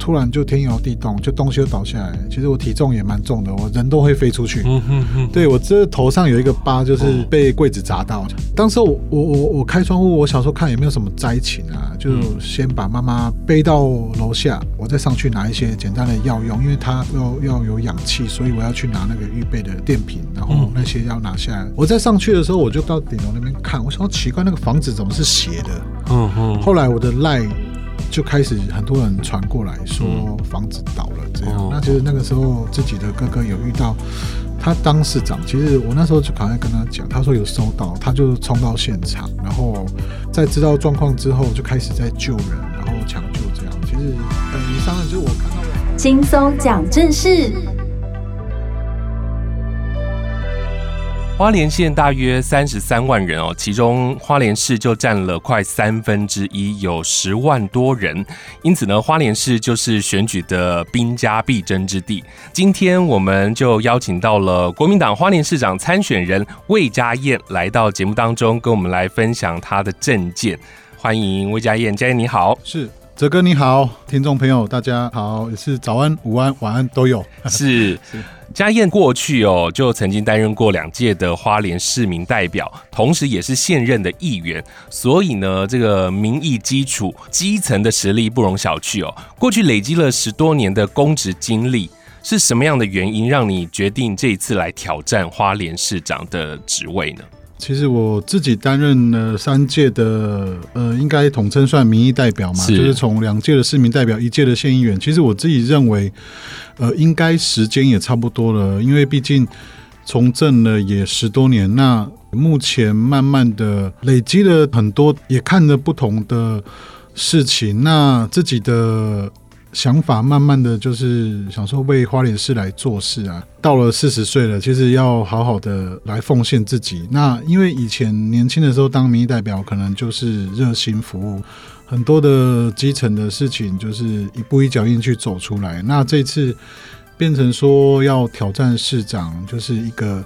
突然就天摇地动，就东西就倒下来。其实我体重也蛮重的，我人都会飞出去。嗯嗯嗯，对，我这头上有一个疤，就是被柜子砸到。当时我我我我开窗户，我小时候看有没有什么灾情啊，就先把妈妈背到楼下，我再上去拿一些简单的药用，因为她要要有氧气，所以我要去拿那个预备的电瓶，然后那些要拿下来。我在上去的时候，我就到顶楼那边看，我想说奇怪，那个房子怎么是斜的？嗯哼。后来我的赖。就开始很多人传过来说房子倒了这样，那其实那个时候自己的哥哥有遇到，他当市长，其实我那时候就赶快跟他讲，他说有收到，他就冲到现场，然后在知道状况之后就开始在救人，然后抢救这样。其实呃，以上就是我看到的。轻松讲正事。花莲县大约三十三万人哦，其中花莲市就占了快三分之一，有十万多人。因此呢，花莲市就是选举的兵家必争之地。今天我们就邀请到了国民党花莲市长参选人魏家燕来到节目当中，跟我们来分享他的政见。欢迎魏家燕，家燕你好，是。泽哥你好，听众朋友大家好，也是早安、午安、晚安都有。是，家燕过去哦，就曾经担任过两届的花莲市民代表，同时也是现任的议员，所以呢，这个民意基础、基层的实力不容小觑哦。过去累积了十多年的公职经历，是什么样的原因让你决定这一次来挑战花莲市长的职位呢？其实我自己担任了三届的，呃，应该统称算民意代表嘛，是就是从两届的市民代表，一届的县议员。其实我自己认为，呃，应该时间也差不多了，因为毕竟从政了也十多年，那目前慢慢的累积了很多，也看了不同的事情，那自己的。想法慢慢的就是想说为花莲市来做事啊，到了四十岁了，其实要好好的来奉献自己。那因为以前年轻的时候当民意代表，可能就是热心服务，很多的基层的事情就是一步一脚印去走出来。那这次变成说要挑战市长，就是一个。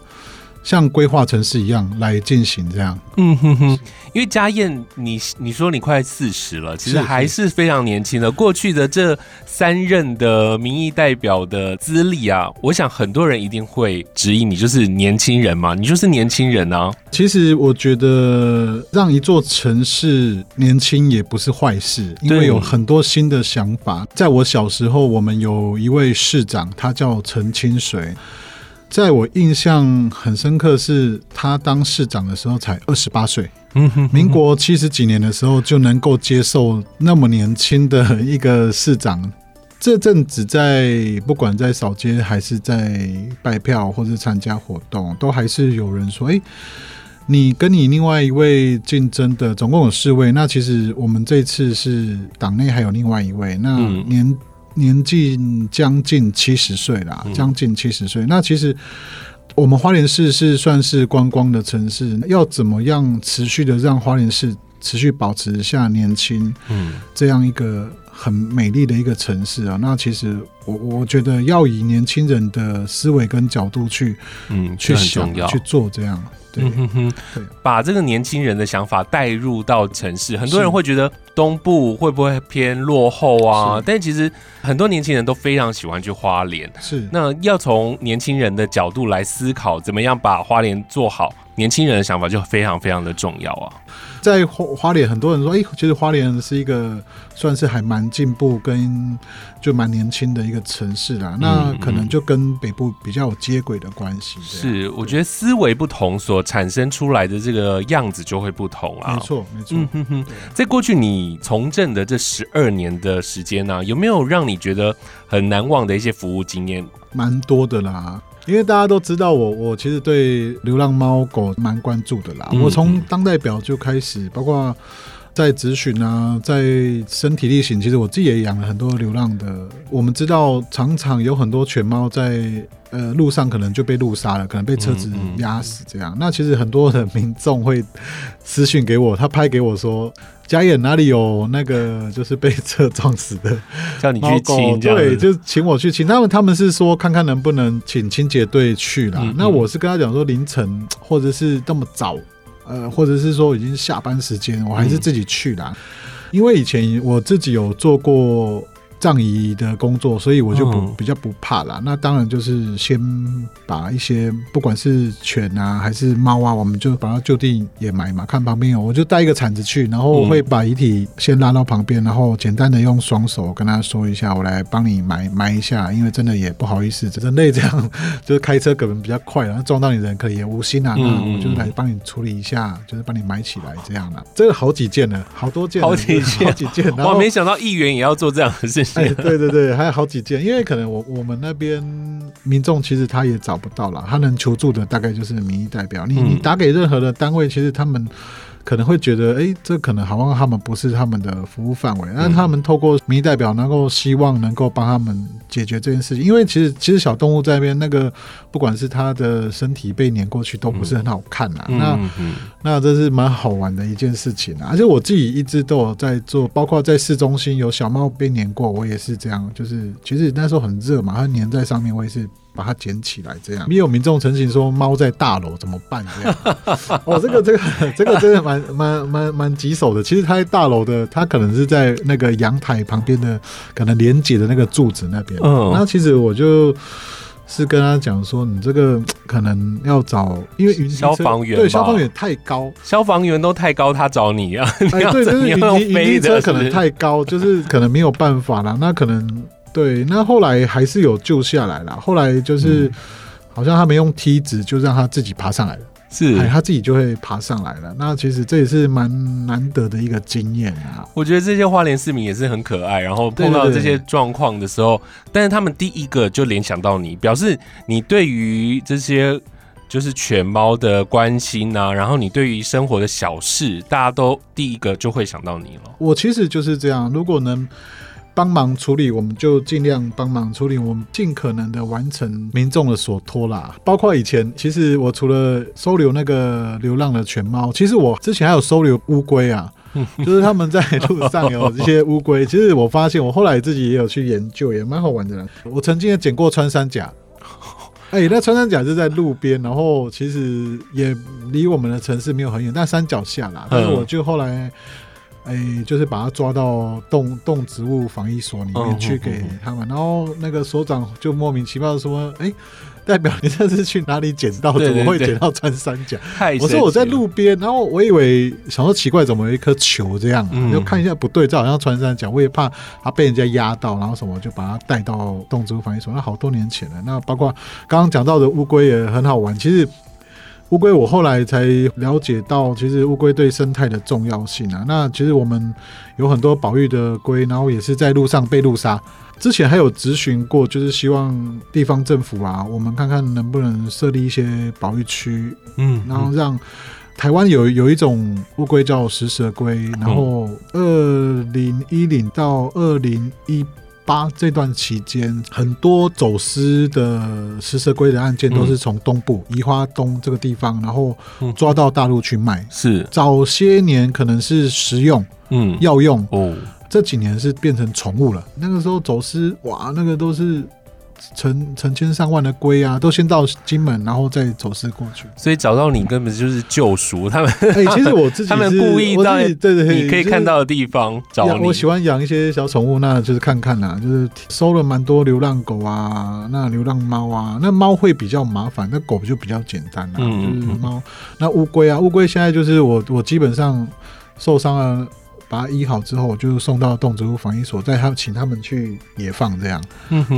像规划城市一样来进行这样，嗯哼哼，因为家燕，你你说你快四十了，其实还是非常年轻的。过去的这三任的民意代表的资历啊，我想很多人一定会质疑你，就是年轻人嘛，你就是年轻人啊。其实我觉得让一座城市年轻也不是坏事，因为有很多新的想法。在我小时候，我们有一位市长，他叫陈清水。在我印象很深刻，是他当市长的时候才二十八岁。嗯哼，民国七十几年的时候就能够接受那么年轻的一个市长。这阵子在不管在扫街还是在拜票或者参加活动，都还是有人说：“哎，你跟你另外一位竞争的总共有四位，那其实我们这次是党内还有另外一位，那年。”年纪将近七十岁啦，将近七十岁。那其实我们花莲市是算是观光的城市，要怎么样持续的让花莲市持续保持下年轻，嗯，这样一个很美丽的一个城市啊？那其实我我觉得要以年轻人的思维跟角度去，嗯，去想去做这样。对，嗯哼哼，把这个年轻人的想法带入到城市，很多人会觉得东部会不会偏落后啊？但其实很多年轻人都非常喜欢去花莲。是，那要从年轻人的角度来思考，怎么样把花莲做好？年轻人的想法就非常非常的重要啊。在花花莲，很多人说，哎、欸，其实花莲是一个算是还蛮进步跟就蛮年轻的一个城市啦。那可能就跟北部比较有接轨的关系。是，我觉得思维不同所产生出来的这个样子就会不同啊。没错，没错。嗯哼，在过去你从政的这十二年的时间呢、啊，有没有让你觉得很难忘的一些服务经验？蛮多的啦。因为大家都知道我，我其实对流浪猫狗蛮关注的啦。我从当代表就开始，包括在咨询啊，在身体力行，其实我自己也养了很多流浪的。我们知道，常常有很多犬猫在呃路上可能就被路杀了，可能被车子压死这样。那其实很多的民众会私讯给我，他拍给我说。家燕哪里有那个就是被车撞死的，叫你去清，对，就请我去清。他们他们是说看看能不能请清洁队去啦。那我是跟他讲说凌晨 或者是这么早，呃，或者是说已经下班时间，我还是自己去啦。嗯、因为以前我自己有做过。葬仪的工作，所以我就不、嗯、比较不怕啦。那当然就是先把一些不管是犬啊还是猫啊，我们就把它就地掩埋嘛。看旁边有，我就带一个铲子去，然后我会把遗体先拉到旁边，然后简单的用双手跟他说一下，我来帮你埋埋一下，因为真的也不好意思，人类这样 就是开车可能比较快，然后撞到你人可能也无心啊，那我就来帮你处理一下，就是帮你埋起来这样的。这个好几件呢，好多件，好几件，好几件。我没想到议员也要做这样的事情。哎，对对对，还有好几件，因为可能我我们那边民众其实他也找不到了，他能求助的大概就是民意代表。你你打给任何的单位，其实他们。可能会觉得，哎，这可能好像他们不是他们的服务范围，但他们透过民意代表，能够希望能够帮他们解决这件事情。因为其实其实小动物在那边那个，不管是它的身体被碾过去，都不是很好看呐。那那这是蛮好玩的一件事情啊！而且我自己一直都有在做，包括在市中心有小猫被碾过，我也是这样。就是其实那时候很热嘛，它粘在上面，我也是。把它捡起来，这样。也有民众澄清说，猫在大楼怎么办？这样。哦，这个这个这个真的蛮蛮蛮蛮棘手的。其实它在大楼的，它可能是在那个阳台旁边的，可能连接的那个柱子那边。嗯。那其实我就是跟他讲说，你这个 可能要找，因为消防员对消防员太高，消防员都太高，他找你啊？哎，对，就是云云车可能太高，就是可能没有办法了。那可能。对，那后来还是有救下来了。后来就是，好像他们用梯子，就让他自己爬上来了。是，他自己就会爬上来了。那其实这也是蛮难得的一个经验啊。我觉得这些花莲市民也是很可爱，然后碰到这些状况的时候，但是他们第一个就联想到你，表示你对于这些就是犬猫的关心啊，然后你对于生活的小事，大家都第一个就会想到你了。我其实就是这样，如果能。帮忙处理，我们就尽量帮忙处理，我们尽可能的完成民众的所托啦。包括以前，其实我除了收留那个流浪的犬猫，其实我之前还有收留乌龟啊，就是他们在路上有这些乌龟。其实我发现，我后来自己也有去研究，也蛮好玩的啦。我曾经也捡过穿山甲，哎、欸，那穿山甲是在路边，然后其实也离我们的城市没有很远，但山脚下啦。但是我就后来。哎、欸，就是把它抓到动动植物防疫所里面去给他们，然后那个所长就莫名其妙的说：“哎、欸，代表你这是去哪里捡到？怎么会捡到穿山甲？”我说我在路边，然后我以为想说奇怪，怎么有一颗球这样？嗯，就看一下不对，这好像穿山甲，我也怕它被人家压到，然后什么就把它带到动植物防疫所。那好多年前了，那包括刚刚讲到的乌龟也很好玩，其实。乌龟，我后来才了解到，其实乌龟对生态的重要性啊。那其实我们有很多保育的龟，然后也是在路上被路杀。之前还有咨询过，就是希望地方政府啊，我们看看能不能设立一些保育区，嗯，然后让台湾有有一种乌龟叫食蛇龟，然后二零一零到二零一。八这段期间，很多走私的食蛇龟的案件都是从东部宜花东这个地方，然后抓到大陆去卖。是早些年可能是食用，嗯，药用哦，这几年是变成宠物了。那个时候走私，哇，那个都是。成成千上万的龟啊，都先到金门，然后再走私过去。所以找到你根本就是救赎他们。哎、欸，其实我自己 他们故意在对对，你可以看到的地方找你。我喜欢养一些小宠物，那就是看看呐，就是收了蛮多流浪狗啊，那流浪猫啊，那猫会比较麻烦，那狗就比较简单啦。嗯，就是猫。那乌龟啊，乌龟现在就是我我基本上受伤了。把它医好之后，就送到动植物防疫所，再他请他们去野放，这样，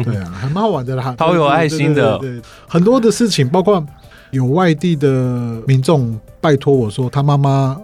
对啊，还蛮好玩的啦，好有爱心的，对，很多的事情，包括有外地的民众拜托我说，他妈妈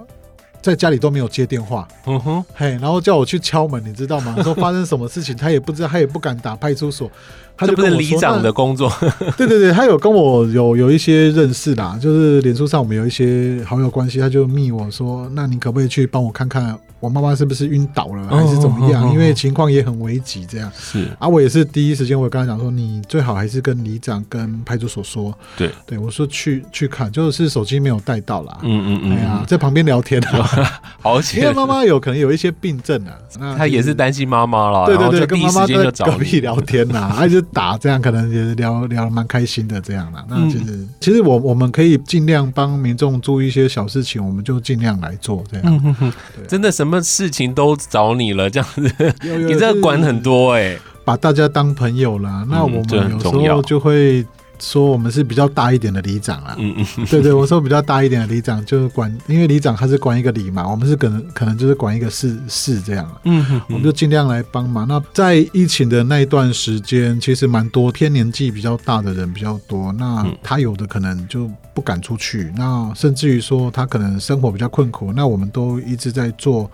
在家里都没有接电话，嗯哼，嘿，然后叫我去敲门，你知道吗？说发生什么事情，他也不知道，他也不敢打派出所。他就跟里长的工作。对对对，他有跟我有有一些认识啦，就是脸书上我们有一些好友关系，他就密我说，那你可不可以去帮我看看我妈妈是不是晕倒了，还是怎么样？因为情况也很危急，这样是啊。我也是第一时间，我跟他讲说，你最好还是跟里长跟派出所说。对对，我说去去看，就是手机没有带到啦。嗯嗯嗯，哎呀，在旁边聊天啊，好险，因为妈妈有可能有一些病症啊，那他也是担心妈妈了。对对对，跟妈妈在隔壁聊天呐，他 就。打这样可能也聊聊蛮开心的这样啦，那其实、嗯、其实我我们可以尽量帮民众注意一些小事情，我们就尽量来做这样。真的什么事情都找你了，这样子，有有 你这个管很多哎、欸，把大家当朋友啦。那我们有时候就会。说我们是比较大一点的里长啦，嗯嗯，对对，我说比较大一点的里长就是管，因为里长他是管一个里嘛，我们是可能可能就是管一个市市这样，嗯嗯，我们就尽量来帮忙。那在疫情的那一段时间，其实蛮多偏年纪比较大的人比较多，那他有的可能就不敢出去，那甚至于说他可能生活比较困苦，那我们都一直在做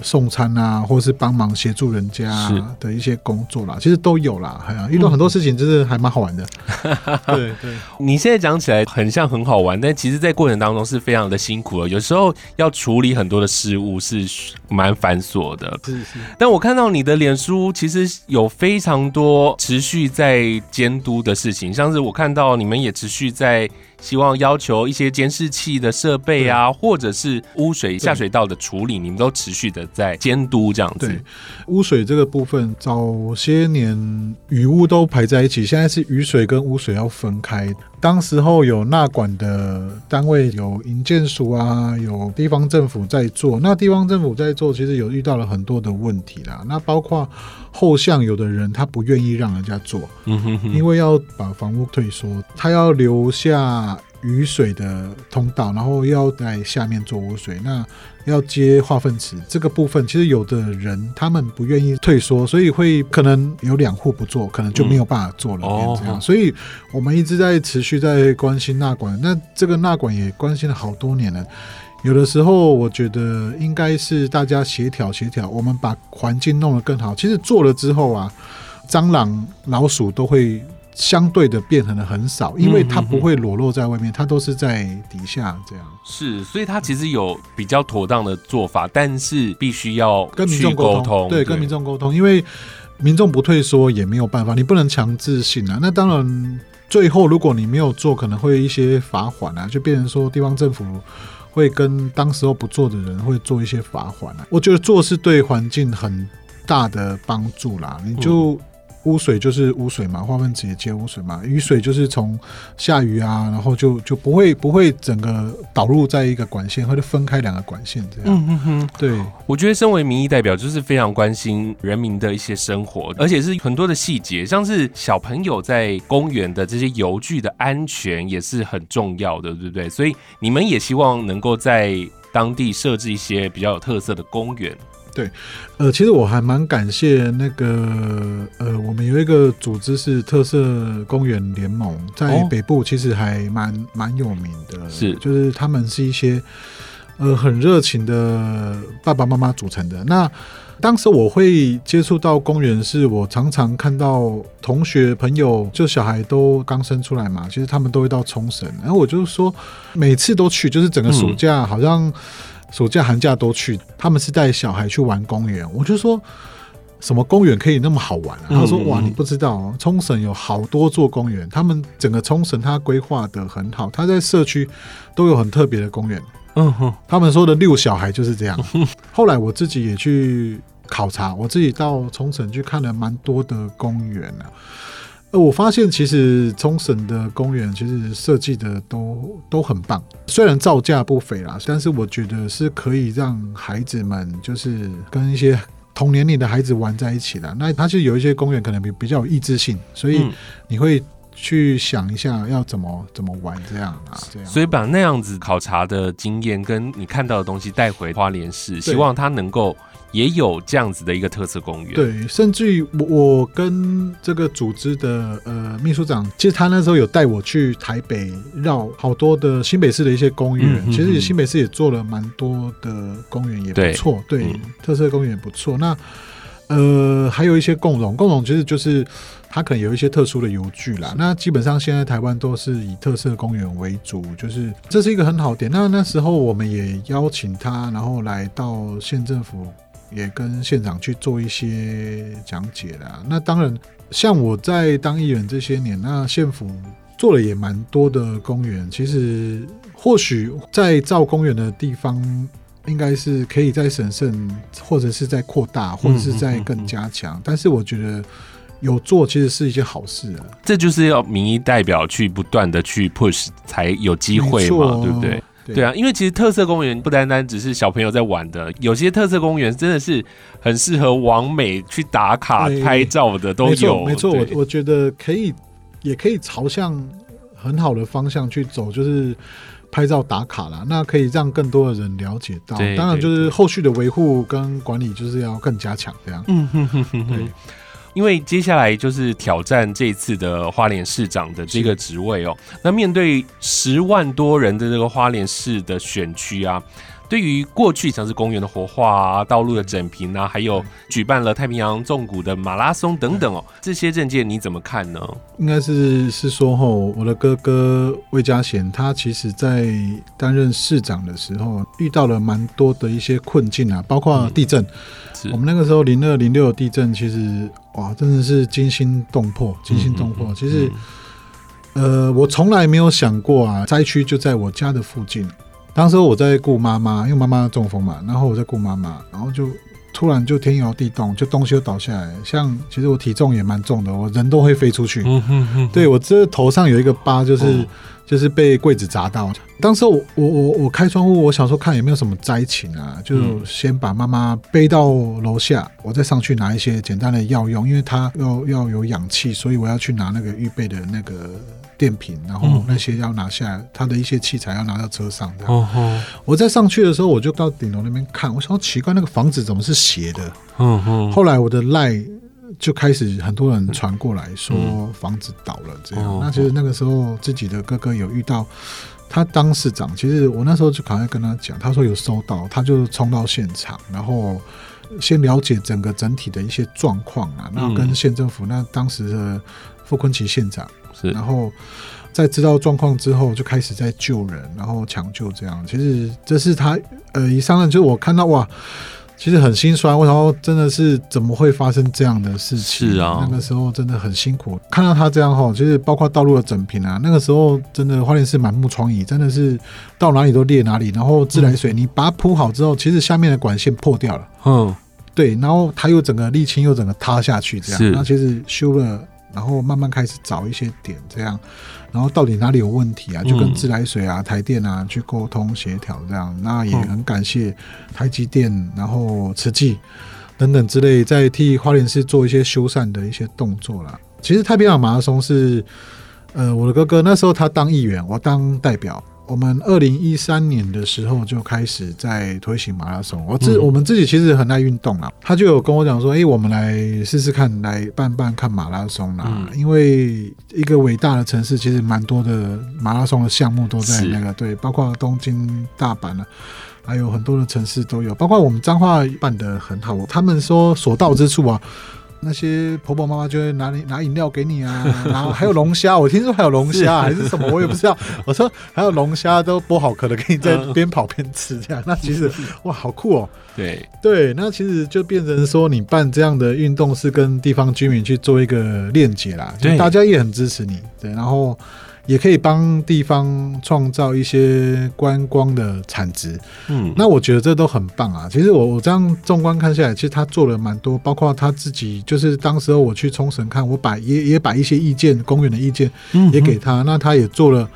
送餐啊，或是帮忙协助人家的一些工作啦，其实都有啦，哎呀，遇到很多事情就是还蛮好玩的。对对，你现在讲起来很像很好玩，但其实，在过程当中是非常的辛苦的。有时候要处理很多的事物是蛮繁琐的。是是。但我看到你的脸书，其实有非常多持续在监督的事情，像是我看到你们也持续在。希望要求一些监视器的设备啊，或者是污水下水道的处理，你们都持续的在监督这样子。对，污水这个部分，早些年雨污都排在一起，现在是雨水跟污水要分开。当时候有纳管的单位，有营建署啊，有地方政府在做。那地方政府在做，其实有遇到了很多的问题啦。那包括后巷有的人他不愿意让人家做，因为要把房屋退缩，他要留下。雨水的通道，然后要在下面做污水，那要接化粪池这个部分，其实有的人他们不愿意退缩，所以会可能有两户不做，可能就没有办法做了，嗯、这样。所以我们一直在持续在关心纳管，那这个纳管也关心了好多年了。有的时候我觉得应该是大家协调协调，我们把环境弄得更好。其实做了之后啊，蟑螂、老鼠都会。相对的变成了很少，因为它不会裸露在外面，它都是在底下这样。是，所以它其实有比较妥当的做法，但是必须要跟民众沟通。对，跟民众沟通，因为民众不退缩也没有办法，你不能强制性啊。那当然，最后如果你没有做，可能会一些罚款啊，就变成说地方政府会跟当时候不做的人会做一些罚款啊。我觉得做是对环境很大的帮助啦，你就。污水就是污水嘛，化粪池也接污水嘛。雨水就是从下雨啊，然后就就不会不会整个导入在一个管线，或者分开两个管线这样。嗯哼哼，对，我觉得身为民意代表，就是非常关心人民的一些生活，而且是很多的细节，像是小朋友在公园的这些游具的安全也是很重要的，对不对？所以你们也希望能够在当地设置一些比较有特色的公园。对，呃，其实我还蛮感谢那个，呃，我们有一个组织是特色公园联盟，在北部其实还蛮蛮有名的，是，就是他们是一些呃很热情的爸爸妈妈组成的。那当时我会接触到公园，是我常常看到同学朋友，就小孩都刚生出来嘛，其实他们都会到冲绳，然后我就说每次都去，就是整个暑假好像。暑假寒假都去，他们是带小孩去玩公园。我就说，什么公园可以那么好玩啊？他说：哇，你不知道，冲绳有好多座公园，他们整个冲绳它规划的很好，他在社区都有很特别的公园。嗯哼，他们说的遛小孩就是这样。后来我自己也去考察，我自己到冲绳去看了蛮多的公园啊。呃，我发现其实冲绳的公园其实设计的都都很棒，虽然造价不菲啦，但是我觉得是可以让孩子们就是跟一些同年龄的孩子玩在一起的。那它就有一些公园可能比比较有益智性，所以你会去想一下要怎么怎么玩这样啊，这样。所以把那样子考察的经验跟你看到的东西带回花莲市，希望它能够。也有这样子的一个特色公园，对，甚至于我我跟这个组织的呃秘书长，其实他那时候有带我去台北绕好多的新北市的一些公园，嗯、其实新北市也做了蛮多的公园，也不错，对，特色公园也不错。那呃还有一些共融，共融其实就是它可能有一些特殊的邮具啦。那基本上现在台湾都是以特色公园为主，就是这是一个很好点。那那时候我们也邀请他，然后来到县政府。也跟县长去做一些讲解啦。那当然，像我在当议员这些年，那县府做了也蛮多的公园。其实，或许在造公园的地方，应该是可以再审慎，或者是在扩大，或者是在更加强。但是，我觉得有做其实是一件好事啊。这就是要民意代表去不断的去 push，才有机会嘛，对不对？对，啊，因为其实特色公园不单单只是小朋友在玩的，有些特色公园真的是很适合网美去打卡拍照的，都有。没错，我我觉得可以，也可以朝向很好的方向去走，就是拍照打卡啦。那可以让更多的人了解到，当然就是后续的维护跟管理就是要更加强这样。嗯哼哼哼，对。因为接下来就是挑战这次的花莲市长的这个职位哦。那面对十万多人的这个花莲市的选区啊，对于过去像是公园的活化啊、道路的整平啊，还有举办了太平洋纵谷的马拉松等等哦，这些政见你怎么看呢？应该是是说吼，我的哥哥魏家贤，他其实在担任市长的时候遇到了蛮多的一些困境啊，包括地震。嗯、我们那个时候零二零六地震，其实。哇，真的是惊心动魄，惊心动魄。其实，呃，我从来没有想过啊，灾区就在我家的附近。当时我在顾妈妈，因为妈妈中风嘛，然后我在顾妈妈，然后就突然就天摇地动，就东西都倒下来。像其实我体重也蛮重的，我人都会飞出去。对，我这头上有一个疤，就是。就是被柜子砸到。当时我我我我开窗户，我想说看有没有什么灾情啊，就先把妈妈背到楼下，我再上去拿一些简单的药用，因为她要要有氧气，所以我要去拿那个预备的那个电瓶，然后那些要拿下来，她的一些器材要拿到车上。这样，我在上去的时候，我就到顶楼那边看，我想说奇怪，那个房子怎么是斜的？后来我的赖。就开始很多人传过来说房子倒了这样，嗯、那其实那个时候自己的哥哥有遇到，他当市长，其实我那时候就赶快跟他讲，他说有收到，他就冲到现场，然后先了解整个整体的一些状况啊，然后跟县政府那当时的傅昆奇县长，是，然后在知道状况之后就开始在救人，然后抢救这样，其实这是他呃一上任就我看到哇。其实很心酸，我想说真的是怎么会发生这样的事情？是啊，那个时候真的很辛苦。看到他这样哈，其实包括道路的整平啊，那个时候真的花莲市满目疮痍，真的是到哪里都裂哪里。然后自来水你把它铺好之后，其实下面的管线破掉了，嗯，对，然后它又整个沥青又整个塌下去，这样。那其实修了，然后慢慢开始找一些点，这样。然后到底哪里有问题啊？就跟自来水啊、台电啊去沟通协调，这样。那也很感谢台积电，然后慈济等等之类，在替花莲市做一些修缮的一些动作啦。其实太平洋马拉松是，呃，我的哥哥那时候他当议员，我当代表。我们二零一三年的时候就开始在推行马拉松。我自我们自己其实很爱运动啊，他就有跟我讲说：“哎，我们来试试看，来办办看马拉松啦。”因为一个伟大的城市，其实蛮多的马拉松的项目都在那个对，包括东京、大阪啊，还有很多的城市都有，包括我们彰化办的很好。他们说所到之处啊。那些婆婆妈妈就会拿你拿饮料给你啊，然后还有龙虾，我听说还有龙虾还是什么，我也不知道。我说还有龙虾都剥好壳的，给你在边跑边吃这样。那其实哇，好酷哦。对对，那其实就变成说，你办这样的运动是跟地方居民去做一个链接啦，就大家也很支持你。对，然后。也可以帮地方创造一些观光的产值，嗯，那我觉得这都很棒啊。其实我我这样纵观看下来，其实他做了蛮多，包括他自己，就是当时候我去冲绳看，我把也也把一些意见，公园的意见也给他，那他也做了，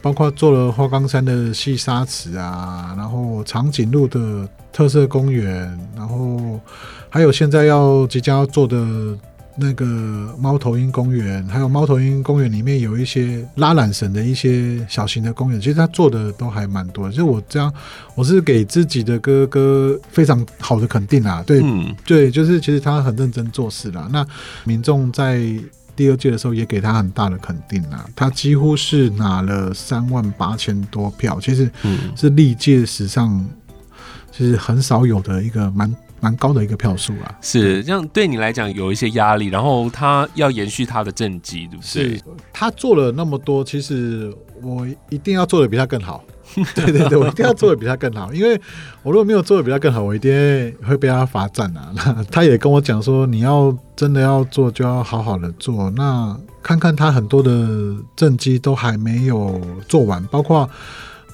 包括做了花岗山的细沙池啊，然后长颈鹿的特色公园，然后还有现在要即将要做的。那个猫头鹰公园，还有猫头鹰公园里面有一些拉缆绳的一些小型的公园，其实他做的都还蛮多的。就我这样，我是给自己的哥哥非常好的肯定啦。对，嗯、对，就是其实他很认真做事啦。那民众在第二届的时候也给他很大的肯定啊。他几乎是拿了三万八千多票，其实是历届史上其实很少有的一个蛮。蛮高的一个票数啊，是这样，对你来讲有一些压力，然后他要延续他的政绩，对不对？是，他做了那么多，其实我一定要做的比他更好。对对对，我一定要做的比他更好，因为我如果没有做的比他更好，我一定会被他罚站啊。那 他也跟我讲说，你要真的要做，就要好好的做。那看看他很多的政绩都还没有做完，包括。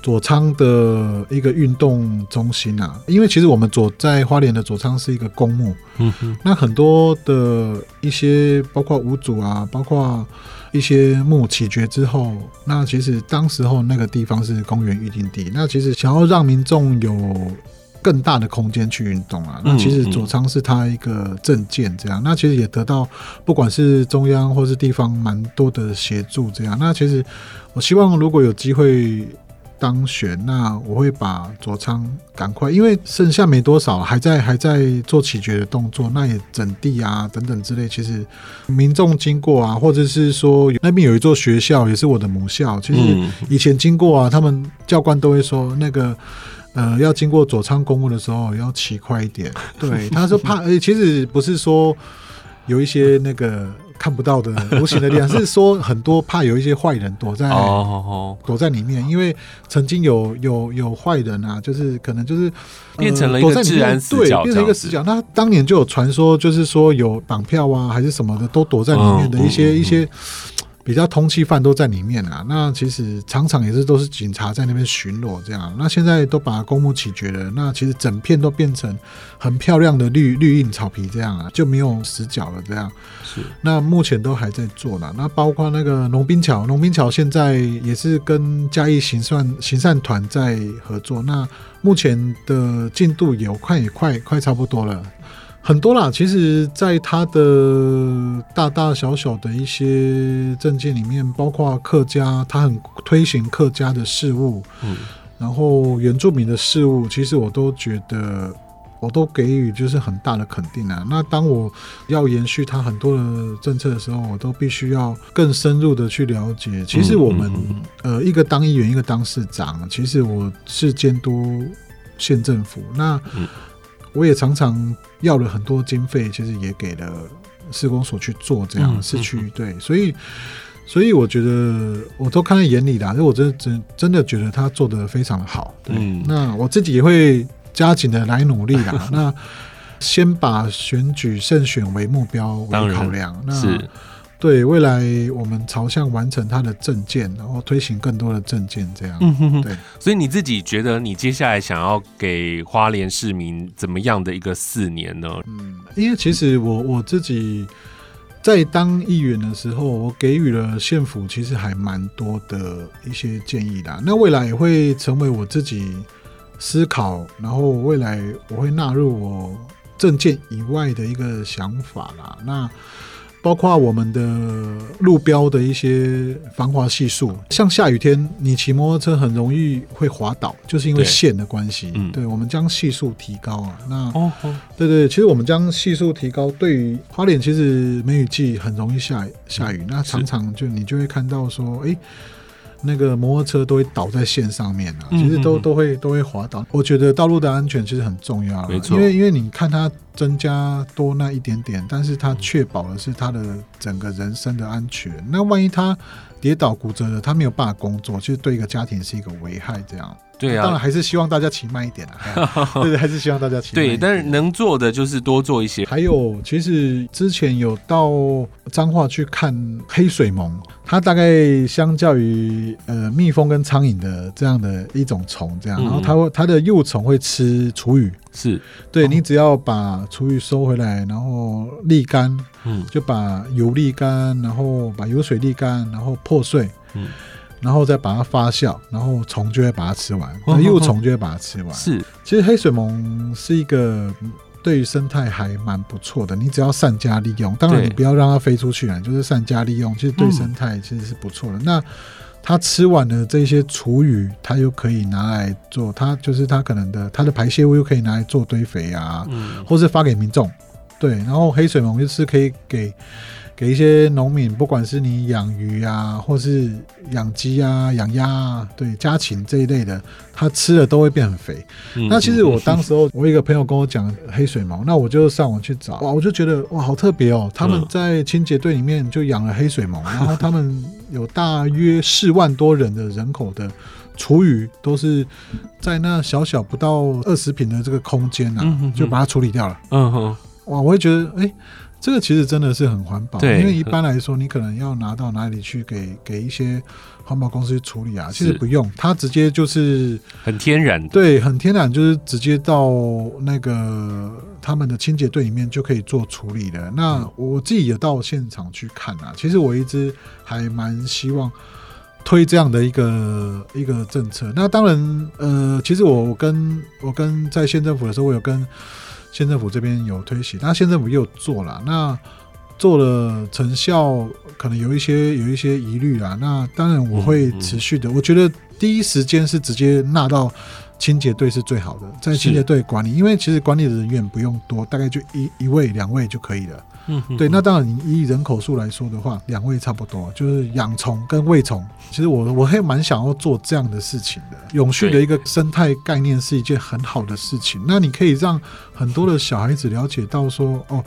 左仓的一个运动中心啊，因为其实我们左在花莲的左仓是一个公墓，嗯哼，那很多的一些包括五祖啊，包括一些墓起掘之后，那其实当时候那个地方是公园预定地，那其实想要让民众有更大的空间去运动啊，那其实左仓是他一个证件这样，那其实也得到不管是中央或是地方蛮多的协助这样，那其实我希望如果有机会。当选，那我会把左仓赶快，因为剩下没多少，还在还在做起决的动作，那也整地啊等等之类。其实民众经过啊，或者是说那边有一座学校，也是我的母校。其实以前经过啊，他们教官都会说，那个呃要经过左仓公墓的时候要骑快一点。对，他说怕，其实不是说有一些那个。看不到的无形的力量，是说很多怕有一些坏人躲在躲在里面，因为曾经有有有坏人啊，就是可能就是变成了一个自然死角，对，变成一个死角。那当年就有传说，就是说有绑票啊，还是什么的，都躲在里面的一些一些。比较通缉犯都在里面啊，那其实常常也是都是警察在那边巡逻这样。那现在都把公墓起掘了，那其实整片都变成很漂亮的绿绿荫草皮这样啊，就没有死角了这样。是，那目前都还在做了。那包括那个龙滨桥，龙滨桥现在也是跟嘉义行善行善团在合作。那目前的进度有快也快快差不多了。很多啦，其实，在他的大大小小的一些政见里面，包括客家，他很推行客家的事务，嗯，然后原住民的事务，其实我都觉得，我都给予就是很大的肯定啊。那当我要延续他很多的政策的时候，我都必须要更深入的去了解。其实我们呃，一个当议员，一个当市长，其实我是监督县政府，那。我也常常要了很多经费，其实也给了市公所去做这样是去，对，所以所以我觉得我都看在眼里啦，就我真的真真的觉得他做得非常的好，对，嗯，那我自己也会加紧的来努力啦。那先把选举胜选为目标为考量，那是。对，未来我们朝向完成他的证件，然后推行更多的证件，这样。嗯哼哼。对，所以你自己觉得，你接下来想要给花莲市民怎么样的一个四年呢？嗯，因为其实我我自己在当议员的时候，我给予了县府其实还蛮多的一些建议的。那未来也会成为我自己思考，然后未来我会纳入我证件以外的一个想法啦。那包括我们的路标的一些防滑系数，像下雨天你骑摩托车很容易会滑倒，就是因为线的关系。嗯，对，我们将系数提高啊。那哦，对对，其实我们将系数提高，对于花莲其实梅雨季很容易下下雨，那常常就你就会看到说，诶。那个摩托车都会倒在线上面啊，其实都都会都会滑倒。我觉得道路的安全其实很重要，没错。因为因为你看它增加多那一点点，但是它确保的是他的整个人身的安全。那万一他跌倒骨折了，他没有办法工作，其实对一个家庭是一个危害，这样。对啊，当然还是希望大家骑慢一点啊。对 对，还是希望大家骑慢。对，但是能做的就是多做一些。还有，其实之前有到彰化去看黑水虻，它大概相较于呃蜜蜂跟苍蝇的这样的一种虫，这样，然后它会它的幼虫会吃厨余，是对，你只要把厨余收回来，然后沥干，嗯，就把油沥干，然后把油水沥干，然后破碎，嗯。然后再把它发酵，然后虫就会把它吃完，那幼虫就会把它吃完。是，其实黑水虻是一个对于生态还蛮不错的。你只要善加利用，当然你不要让它飞出去啊，就是善加利用，其实对生态其实是不错的。嗯、那它吃完的这些厨余，它又可以拿来做，它就是它可能的它的排泄物又可以拿来做堆肥啊，嗯、或是发给民众。对，然后黑水虻就是可以给。给一些农民，不管是你养鱼啊，或是养鸡啊、养鸭啊，对家禽这一类的，它吃了都会变很肥。嗯、那其实我当时候，我一个朋友跟我讲黑水虻，那我就上网去找，哇，我就觉得哇，好特别哦！他们在清洁队里面就养了黑水虻，嗯、然后他们有大约四万多人的人口的厨余，都是在那小小不到二十平的这个空间啊，就把它处理掉了。嗯哼，哇，我会觉得哎。欸这个其实真的是很环保，因为一般来说，你可能要拿到哪里去给给一些环保公司去处理啊？其实不用，它直接就是很天然的，对，很天然，就是直接到那个他们的清洁队里面就可以做处理的。那我自己也到现场去看啊，其实我一直还蛮希望推这样的一个一个政策。那当然，呃，其实我跟我跟在县政府的时候，我有跟。县政府这边有推行，那县政府也有做了，那做了成效可能有一些有一些疑虑啊。那当然我会持续的，嗯嗯、我觉得第一时间是直接纳到清洁队是最好的，在清洁队管理，因为其实管理的人员不用多，大概就一一位两位就可以了。嗯，对，那当然，你以人口数来说的话，两位差不多，就是养虫跟喂虫。其实我我还蛮想要做这样的事情的。永续的一个生态概念是一件很好的事情。那你可以让很多的小孩子了解到说，哦，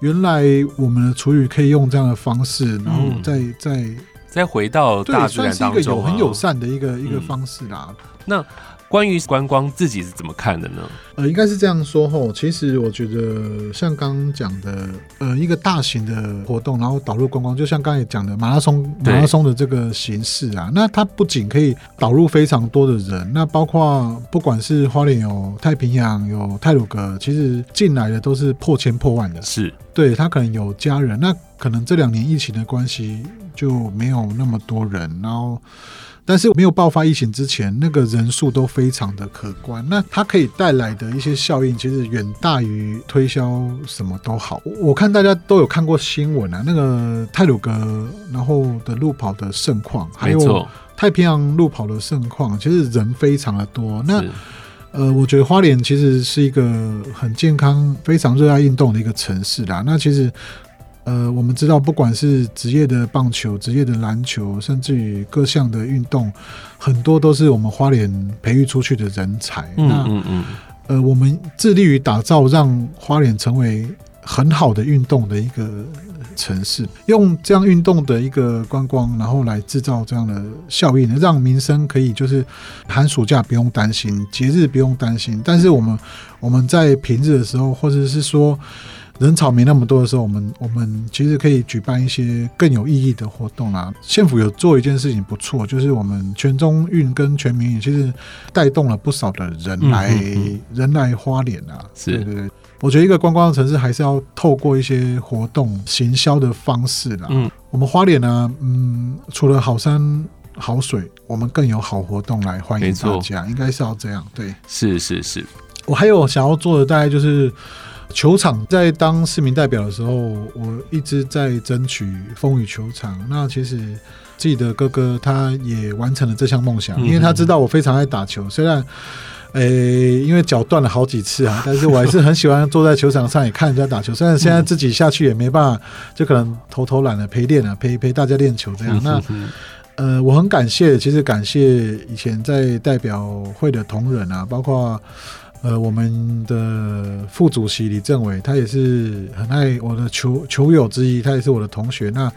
原来我们的厨余可以用这样的方式，然后再再再回到大自然当中，对，算是一个有很友善的一个一个方式啦。那。关于观光自己是怎么看的呢？呃，应该是这样说吼，其实我觉得像刚刚讲的，呃，一个大型的活动，然后导入观光，就像刚才讲的马拉松，马拉松的这个形式啊，那它不仅可以导入非常多的人，那包括不管是花莲有太平洋有泰鲁阁，其实进来的都是破千破万的，是对他可能有家人，那可能这两年疫情的关系就没有那么多人，然后。但是没有爆发疫情之前，那个人数都非常的可观。那它可以带来的一些效应，其实远大于推销什么都好。我看大家都有看过新闻啊，那个泰鲁格然后的路跑的盛况，还有太平洋路跑的盛况，其实人非常的多。那呃，我觉得花莲其实是一个很健康、非常热爱运动的一个城市啦。那其实。呃，我们知道，不管是职业的棒球、职业的篮球，甚至于各项的运动，很多都是我们花莲培育出去的人才。嗯嗯嗯。呃，我们致力于打造，让花莲成为很好的运动的一个城市，用这样运动的一个观光，然后来制造这样的效应，让民生可以就是寒暑假不用担心，节日不用担心。但是我们我们在平日的时候，或者是说。人潮没那么多的时候，我们我们其实可以举办一些更有意义的活动啊。县府有做一件事情不错，就是我们全中运跟全民运其实带动了不少的人来嗯嗯嗯人来花莲啊。是对对对，我觉得一个观光的城市还是要透过一些活动行销的方式啦。嗯，我们花莲呢，嗯，除了好山好水，我们更有好活动来欢迎大家，应该是要这样。对，是是是。我还有想要做的，大概就是。球场在当市民代表的时候，我一直在争取风雨球场。那其实自己的哥哥他也完成了这项梦想，因为他知道我非常爱打球。虽然，诶、欸，因为脚断了好几次啊，但是我还是很喜欢坐在球场上也看人家打球。虽然现在自己下去也没办法，就可能偷偷懒了陪练了，陪陪大家练球这样。那呃，我很感谢，其实感谢以前在代表会的同仁啊，包括。呃，我们的副主席李政委，他也是很爱我的球球友之一，他也是我的同学。那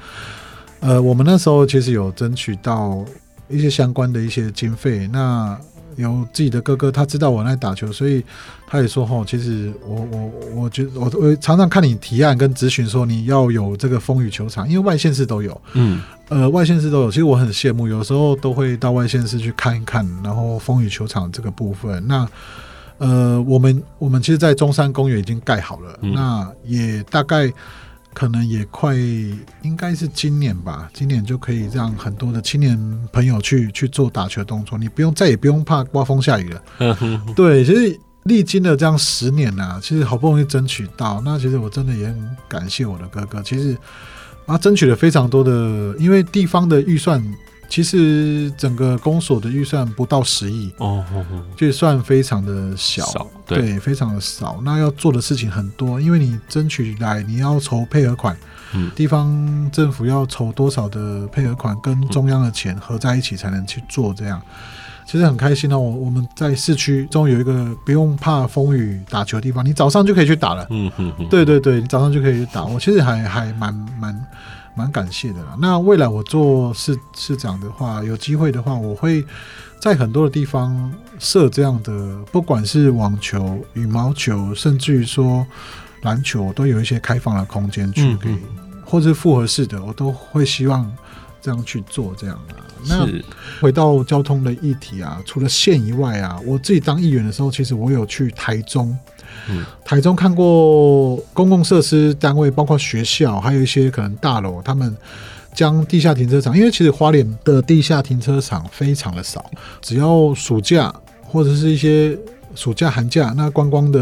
呃，我们那时候其实有争取到一些相关的一些经费。那有自己的哥哥，他知道我爱打球，所以他也说：“吼，其实我我我觉得我我常常看你提案跟咨询说你要有这个风雨球场，因为外线市都有，嗯，呃，外线市都有。其实我很羡慕，有时候都会到外线市去看一看，然后风雨球场这个部分。那呃，我们我们其实，在中山公园已经盖好了，嗯，那也大概可能也快，应该是今年吧，今年就可以让很多的青年朋友去去做打球动作，你不用再也不用怕刮风下雨了。对，其实历经了这样十年啊，其实好不容易争取到，那其实我真的也很感谢我的哥哥，其实啊，争取了非常多的，因为地方的预算。其实整个公所的预算不到十亿哦，就算非常的小，对，对，非常的少。那要做的事情很多，因为你争取来，你要筹配合款，嗯，地方政府要筹多少的配合款，跟中央的钱合在一起才能去做这样。其实很开心哦，我我们在市区终于有一个不用怕风雨打球的地方，你早上就可以去打了。嗯嗯嗯，对对对，你早上就可以去打。我其实还还蛮蛮。蛮感谢的啦。那未来我做市市长的话，有机会的话，我会在很多的地方设这样的，不管是网球、羽毛球，甚至于说，篮球都有一些开放的空间去给，嗯嗯、或者是复合式的，我都会希望这样去做这样的。那回到交通的议题啊，除了县以外啊，我自己当议员的时候，其实我有去台中，嗯，台中看过公共设施单位，包括学校，还有一些可能大楼，他们将地下停车场，因为其实花莲的地下停车场非常的少，只要暑假或者是一些暑假寒假，那观光的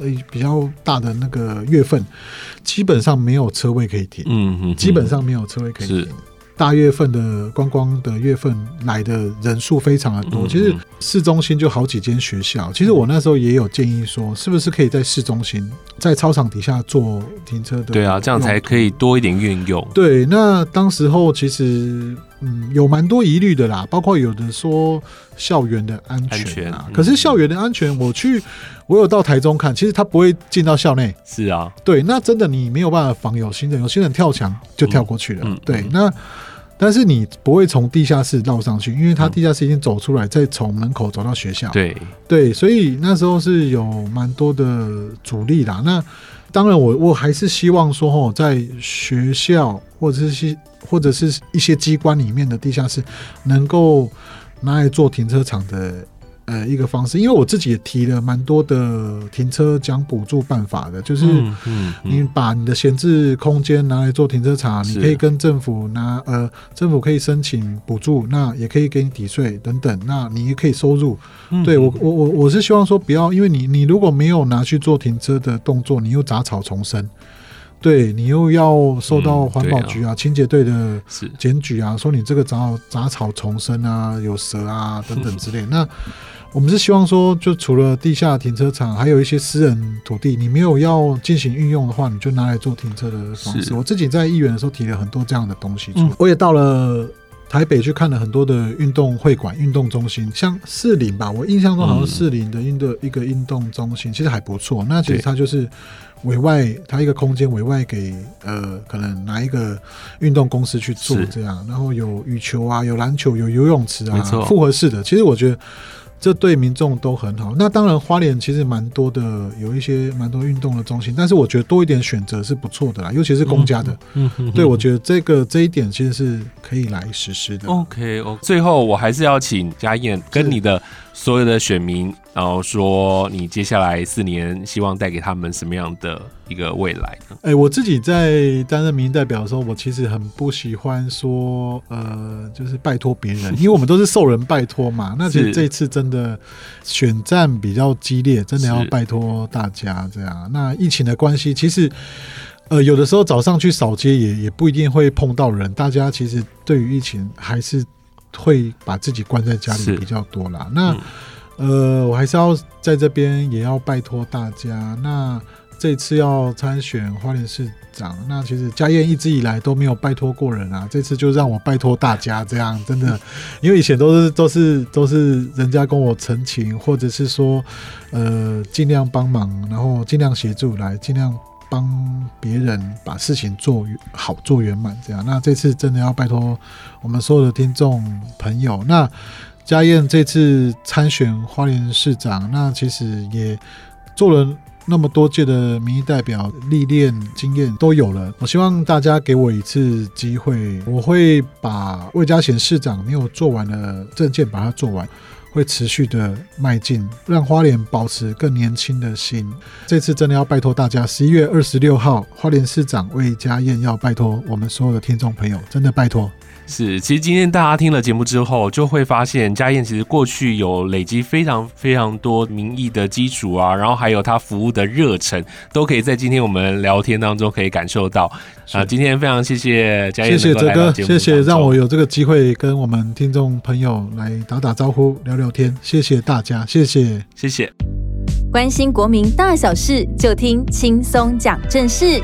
呃比较大的那个月份，基本上没有车位可以停，嗯嗯，基本上没有车位可以停。大月份的观光的月份来的人数非常的多，其实市中心就好几间学校。其实我那时候也有建议说，是不是可以在市中心，在操场底下做停车的？对啊，这样才可以多一点运用。对，那当时候其实嗯有蛮多疑虑的啦，包括有的说校园的安全啊，可是校园的安全，我去我有到台中看，其实他不会进到校内。是啊，对，那真的你没有办法防有心人，有心人跳墙就跳过去了。对，那。但是你不会从地下室绕上去，因为他地下室已经走出来，再从门口走到学校。对对，所以那时候是有蛮多的阻力啦。那当然我，我我还是希望说，哦，在学校或者是或者是一些机关里面的地下室，能够拿来做停车场的。呃，一个方式，因为我自己也提了蛮多的停车奖补助办法的，就是你把你的闲置空间拿来做停车场，你可以跟政府拿，呃，政府可以申请补助，那也可以给你抵税等等，那你也可以收入。对我，我我我是希望说不要，因为你你如果没有拿去做停车的动作，你又杂草丛生，对你又要受到环保局啊、清洁队的检举啊，说你这个杂杂草丛生啊，有蛇啊等等之类，那。我们是希望说，就除了地下停车场，还有一些私人土地，你没有要进行运用的话，你就拿来做停车的方式。我自己在议员的时候提了很多这样的东西出来。嗯，我也到了台北去看了很多的运动会馆、运动中心，像士林吧，我印象中好像士林的运的一个运动中心其实还不错。那其实它就是委外，它一个空间委外给呃，可能拿一个运动公司去做这样，然后有羽球啊，有篮球，有游泳池啊，复合式的。其实我觉得。这对民众都很好。那当然，花莲其实蛮多的，有一些蛮多运动的中心，但是我觉得多一点选择是不错的啦，尤其是公家的。嗯，嗯对，我觉得这个这一点其实是可以来实施的。OK，OK，最后我还是要请嘉燕跟你的。所有的选民，然后说你接下来四年希望带给他们什么样的一个未来呢？哎、欸，我自己在担任民意代表的时候，我其实很不喜欢说，呃，就是拜托别人，因为我们都是受人拜托嘛。那其实这次真的选战比较激烈，真的要拜托大家这样。那疫情的关系，其实呃，有的时候早上去扫街也也不一定会碰到人。大家其实对于疫情还是。会把自己关在家里比较多啦。那、嗯、呃，我还是要在这边也要拜托大家。那这次要参选花莲市长，那其实家燕一直以来都没有拜托过人啊。这次就让我拜托大家，这样真的，因为以前都是都是都是人家跟我陈情，或者是说呃尽量帮忙，然后尽量协助来尽量。帮别人把事情做好做圆满，这样。那这次真的要拜托我们所有的听众朋友。那佳燕这次参选花莲市长，那其实也做了那么多届的民意代表，历练经验都有了。我希望大家给我一次机会，我会把魏家贤市长没有做完的证件把它做完。会持续的迈进，让花莲保持更年轻的心。这次真的要拜托大家，十一月二十六号，花莲市长魏佳燕要拜托我们所有的听众朋友，真的拜托。是，其实今天大家听了节目之后，就会发现家燕其实过去有累积非常非常多民意的基础啊，然后还有他服务的热忱，都可以在今天我们聊天当中可以感受到。啊，今天非常谢谢家燕，谢谢哲哥，谢谢让我有这个机会跟我们听众朋友来打打招呼、聊聊天，谢谢大家，谢谢，谢谢。关心国民大小事，就听轻松讲正事。